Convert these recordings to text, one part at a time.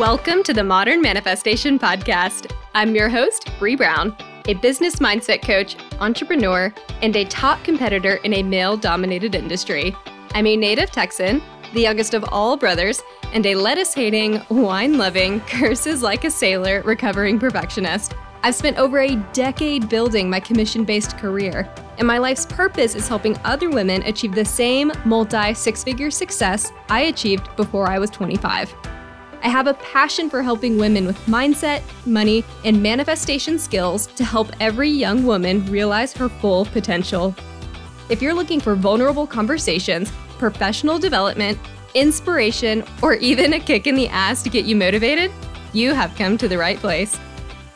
Welcome to the Modern Manifestation Podcast. I'm your host, Bree Brown, a business mindset coach, entrepreneur, and a top competitor in a male dominated industry. I'm a native Texan, the youngest of all brothers, and a lettuce hating, wine loving, curses like a sailor recovering perfectionist. I've spent over a decade building my commission based career, and my life's purpose is helping other women achieve the same multi six figure success I achieved before I was 25. I have a passion for helping women with mindset, money, and manifestation skills to help every young woman realize her full potential. If you're looking for vulnerable conversations, professional development, inspiration, or even a kick in the ass to get you motivated, you have come to the right place.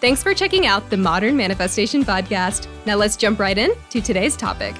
Thanks for checking out the Modern Manifestation Podcast. Now let's jump right in to today's topic.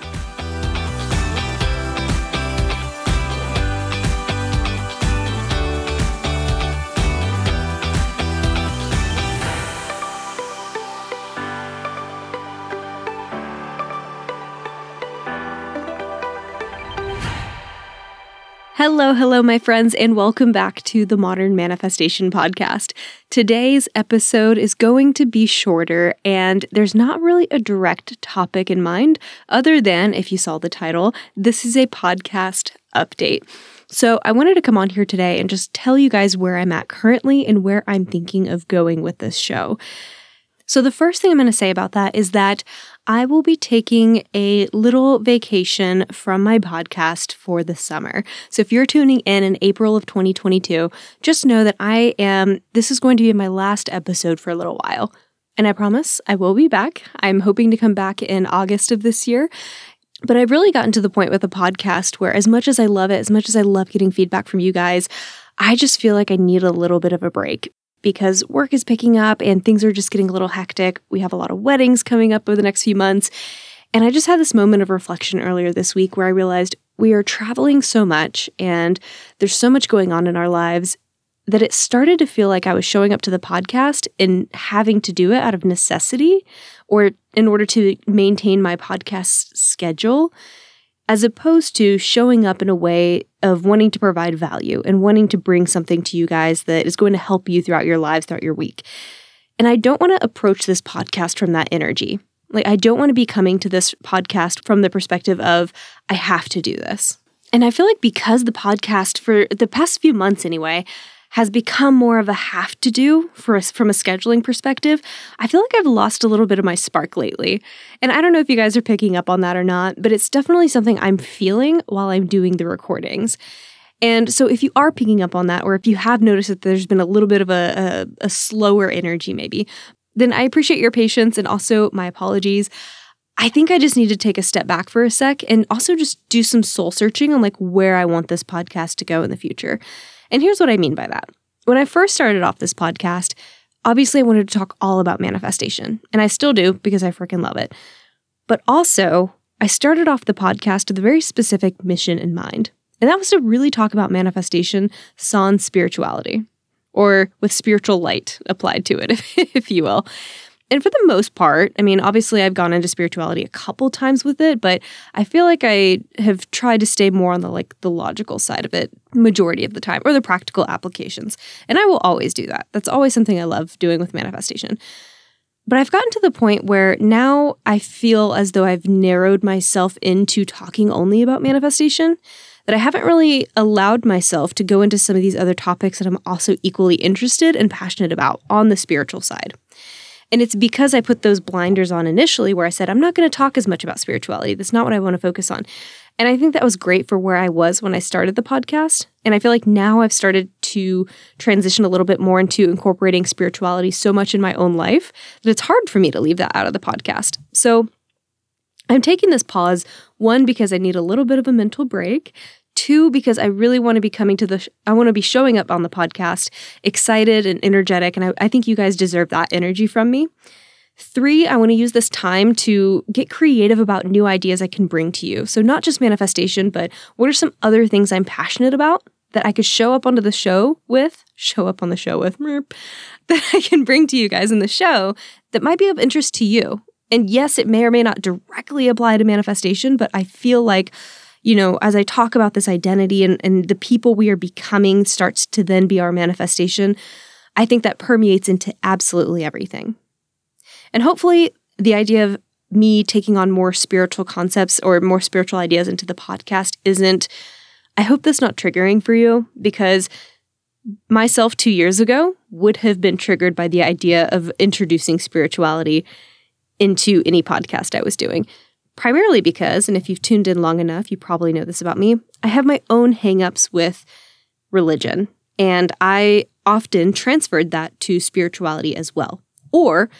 Hello, hello, my friends, and welcome back to the Modern Manifestation Podcast. Today's episode is going to be shorter, and there's not really a direct topic in mind, other than, if you saw the title, this is a podcast update. So, I wanted to come on here today and just tell you guys where I'm at currently and where I'm thinking of going with this show. So, the first thing I'm going to say about that is that I will be taking a little vacation from my podcast for the summer. So if you're tuning in in April of 2022, just know that I am, this is going to be my last episode for a little while. And I promise I will be back. I'm hoping to come back in August of this year. But I've really gotten to the point with the podcast where, as much as I love it, as much as I love getting feedback from you guys, I just feel like I need a little bit of a break because work is picking up and things are just getting a little hectic. We have a lot of weddings coming up over the next few months. And I just had this moment of reflection earlier this week where I realized we are traveling so much and there's so much going on in our lives that it started to feel like I was showing up to the podcast and having to do it out of necessity or in order to maintain my podcast schedule as opposed to showing up in a way of wanting to provide value and wanting to bring something to you guys that is going to help you throughout your lives, throughout your week. And I don't want to approach this podcast from that energy. Like, I don't want to be coming to this podcast from the perspective of, I have to do this. And I feel like because the podcast, for the past few months anyway, has become more of a have to do for us from a scheduling perspective, I feel like I've lost a little bit of my spark lately. And I don't know if you guys are picking up on that or not, but it's definitely something I'm feeling while I'm doing the recordings. And so, if you are picking up on that, or if you have noticed that there's been a little bit of a, a, a slower energy, maybe, then I appreciate your patience and also my apologies. I think I just need to take a step back for a sec and also just do some soul searching on like where I want this podcast to go in the future. And here's what I mean by that. When I first started off this podcast, obviously I wanted to talk all about manifestation, and I still do because I freaking love it. But also, I started off the podcast with a very specific mission in mind, and that was to really talk about manifestation sans spirituality, or with spiritual light applied to it, if, if you will and for the most part, I mean, obviously I've gone into spirituality a couple times with it, but I feel like I have tried to stay more on the like the logical side of it majority of the time or the practical applications. And I will always do that. That's always something I love doing with manifestation. But I've gotten to the point where now I feel as though I've narrowed myself into talking only about manifestation, that I haven't really allowed myself to go into some of these other topics that I'm also equally interested and passionate about on the spiritual side. And it's because I put those blinders on initially where I said, I'm not going to talk as much about spirituality. That's not what I want to focus on. And I think that was great for where I was when I started the podcast. And I feel like now I've started to transition a little bit more into incorporating spirituality so much in my own life that it's hard for me to leave that out of the podcast. So I'm taking this pause, one, because I need a little bit of a mental break. Two, because I really want to be coming to the, sh- I want to be showing up on the podcast excited and energetic. And I, I think you guys deserve that energy from me. Three, I want to use this time to get creative about new ideas I can bring to you. So, not just manifestation, but what are some other things I'm passionate about that I could show up onto the show with, show up on the show with, that I can bring to you guys in the show that might be of interest to you. And yes, it may or may not directly apply to manifestation, but I feel like you know, as I talk about this identity and, and the people we are becoming starts to then be our manifestation, I think that permeates into absolutely everything. And hopefully, the idea of me taking on more spiritual concepts or more spiritual ideas into the podcast isn't, I hope that's not triggering for you because myself two years ago would have been triggered by the idea of introducing spirituality into any podcast I was doing. Primarily because, and if you've tuned in long enough, you probably know this about me, I have my own hangups with religion. And I often transferred that to spirituality as well. Or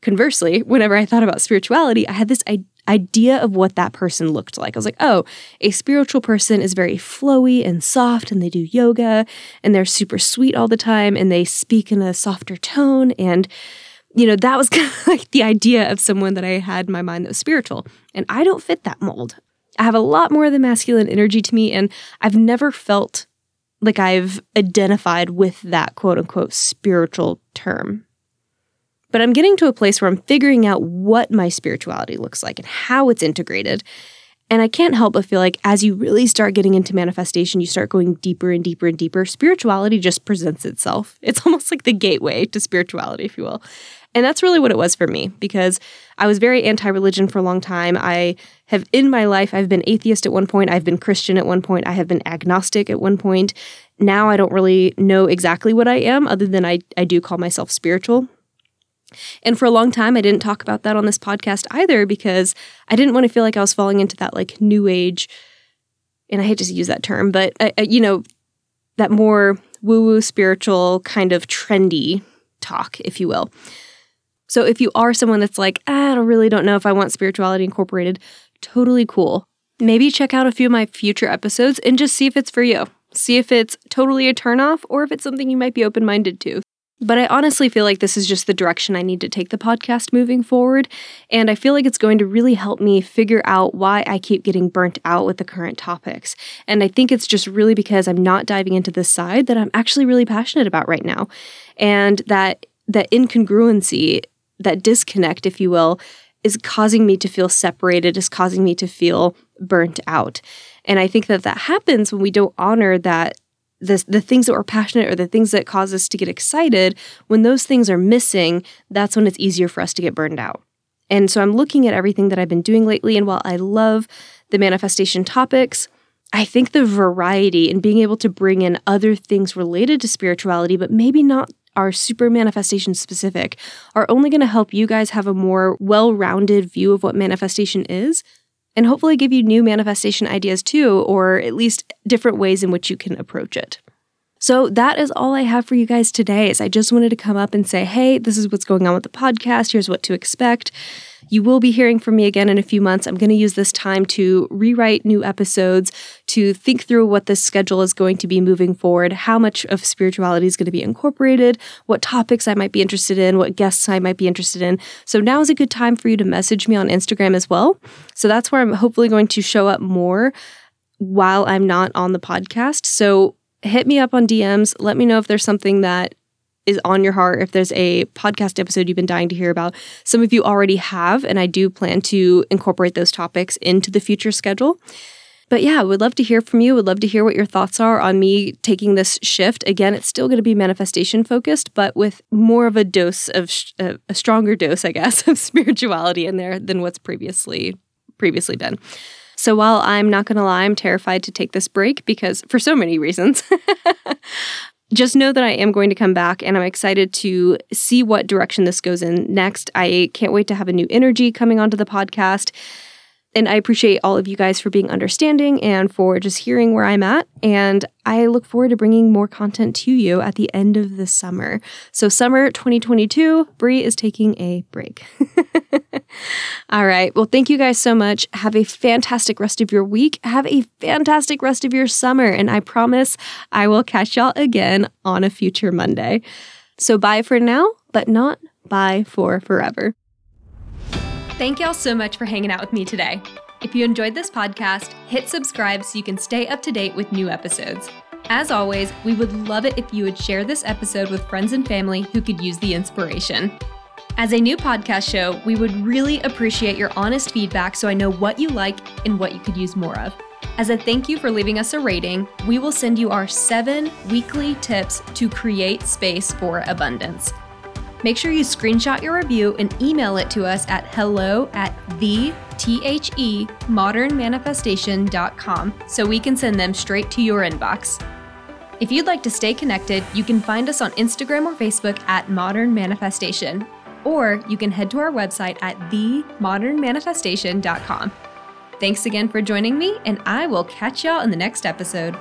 conversely, whenever I thought about spirituality, I had this idea of what that person looked like. I was like, oh, a spiritual person is very flowy and soft, and they do yoga, and they're super sweet all the time, and they speak in a softer tone. And, you know, that was kind of like the idea of someone that I had in my mind that was spiritual. And I don't fit that mold. I have a lot more of the masculine energy to me, and I've never felt like I've identified with that quote unquote spiritual term. But I'm getting to a place where I'm figuring out what my spirituality looks like and how it's integrated. And I can't help but feel like as you really start getting into manifestation, you start going deeper and deeper and deeper. Spirituality just presents itself. It's almost like the gateway to spirituality, if you will. And that's really what it was for me because I was very anti religion for a long time. I have, in my life, I've been atheist at one point, I've been Christian at one point, I have been agnostic at one point. Now I don't really know exactly what I am, other than I, I do call myself spiritual. And for a long time, I didn't talk about that on this podcast either because I didn't want to feel like I was falling into that like new age, and I hate to use that term, but uh, uh you know, that more woo woo spiritual kind of trendy talk, if you will. So if you are someone that's like, ah, I really don't know if I want spirituality incorporated, totally cool. Maybe check out a few of my future episodes and just see if it's for you. See if it's totally a turnoff or if it's something you might be open minded to. But I honestly feel like this is just the direction I need to take the podcast moving forward. And I feel like it's going to really help me figure out why I keep getting burnt out with the current topics. And I think it's just really because I'm not diving into this side that I'm actually really passionate about right now. And that that incongruency, that disconnect, if you will, is causing me to feel separated, is causing me to feel burnt out. And I think that that happens when we don't honor that the, the things that we're passionate or the things that cause us to get excited, when those things are missing, that's when it's easier for us to get burned out. And so I'm looking at everything that I've been doing lately. And while I love the manifestation topics, I think the variety and being able to bring in other things related to spirituality, but maybe not are super manifestation specific, are only going to help you guys have a more well rounded view of what manifestation is and hopefully give you new manifestation ideas too, or at least different ways in which you can approach it. So that is all I have for you guys today. Is I just wanted to come up and say, hey, this is what's going on with the podcast. Here's what to expect. You will be hearing from me again in a few months. I'm going to use this time to rewrite new episodes, to think through what this schedule is going to be moving forward, how much of spirituality is going to be incorporated, what topics I might be interested in, what guests I might be interested in. So now is a good time for you to message me on Instagram as well. So that's where I'm hopefully going to show up more while I'm not on the podcast. So hit me up on DMs. Let me know if there's something that is on your heart, if there's a podcast episode you've been dying to hear about. Some of you already have, and I do plan to incorporate those topics into the future schedule. But yeah, would love to hear from you. Would love to hear what your thoughts are on me taking this shift. Again, it's still going to be manifestation focused, but with more of a dose of sh- uh, a stronger dose, I guess, of spirituality in there than what's previously previously been. So while I'm not going to lie, I'm terrified to take this break because for so many reasons. just know that I am going to come back and I'm excited to see what direction this goes in next. I can't wait to have a new energy coming onto the podcast. And I appreciate all of you guys for being understanding and for just hearing where I'm at. And I look forward to bringing more content to you at the end of the summer. So, summer 2022, Brie is taking a break. all right. Well, thank you guys so much. Have a fantastic rest of your week. Have a fantastic rest of your summer. And I promise I will catch y'all again on a future Monday. So, bye for now, but not bye for forever. Thank y'all so much for hanging out with me today. If you enjoyed this podcast, hit subscribe so you can stay up to date with new episodes. As always, we would love it if you would share this episode with friends and family who could use the inspiration. As a new podcast show, we would really appreciate your honest feedback so I know what you like and what you could use more of. As a thank you for leaving us a rating, we will send you our seven weekly tips to create space for abundance. Make sure you screenshot your review and email it to us at hello at the T-H-E modernmanifestation.com so we can send them straight to your inbox. If you'd like to stay connected, you can find us on Instagram or Facebook at Modern Manifestation, or you can head to our website at themodernmanifestation.com. Thanks again for joining me, and I will catch y'all in the next episode.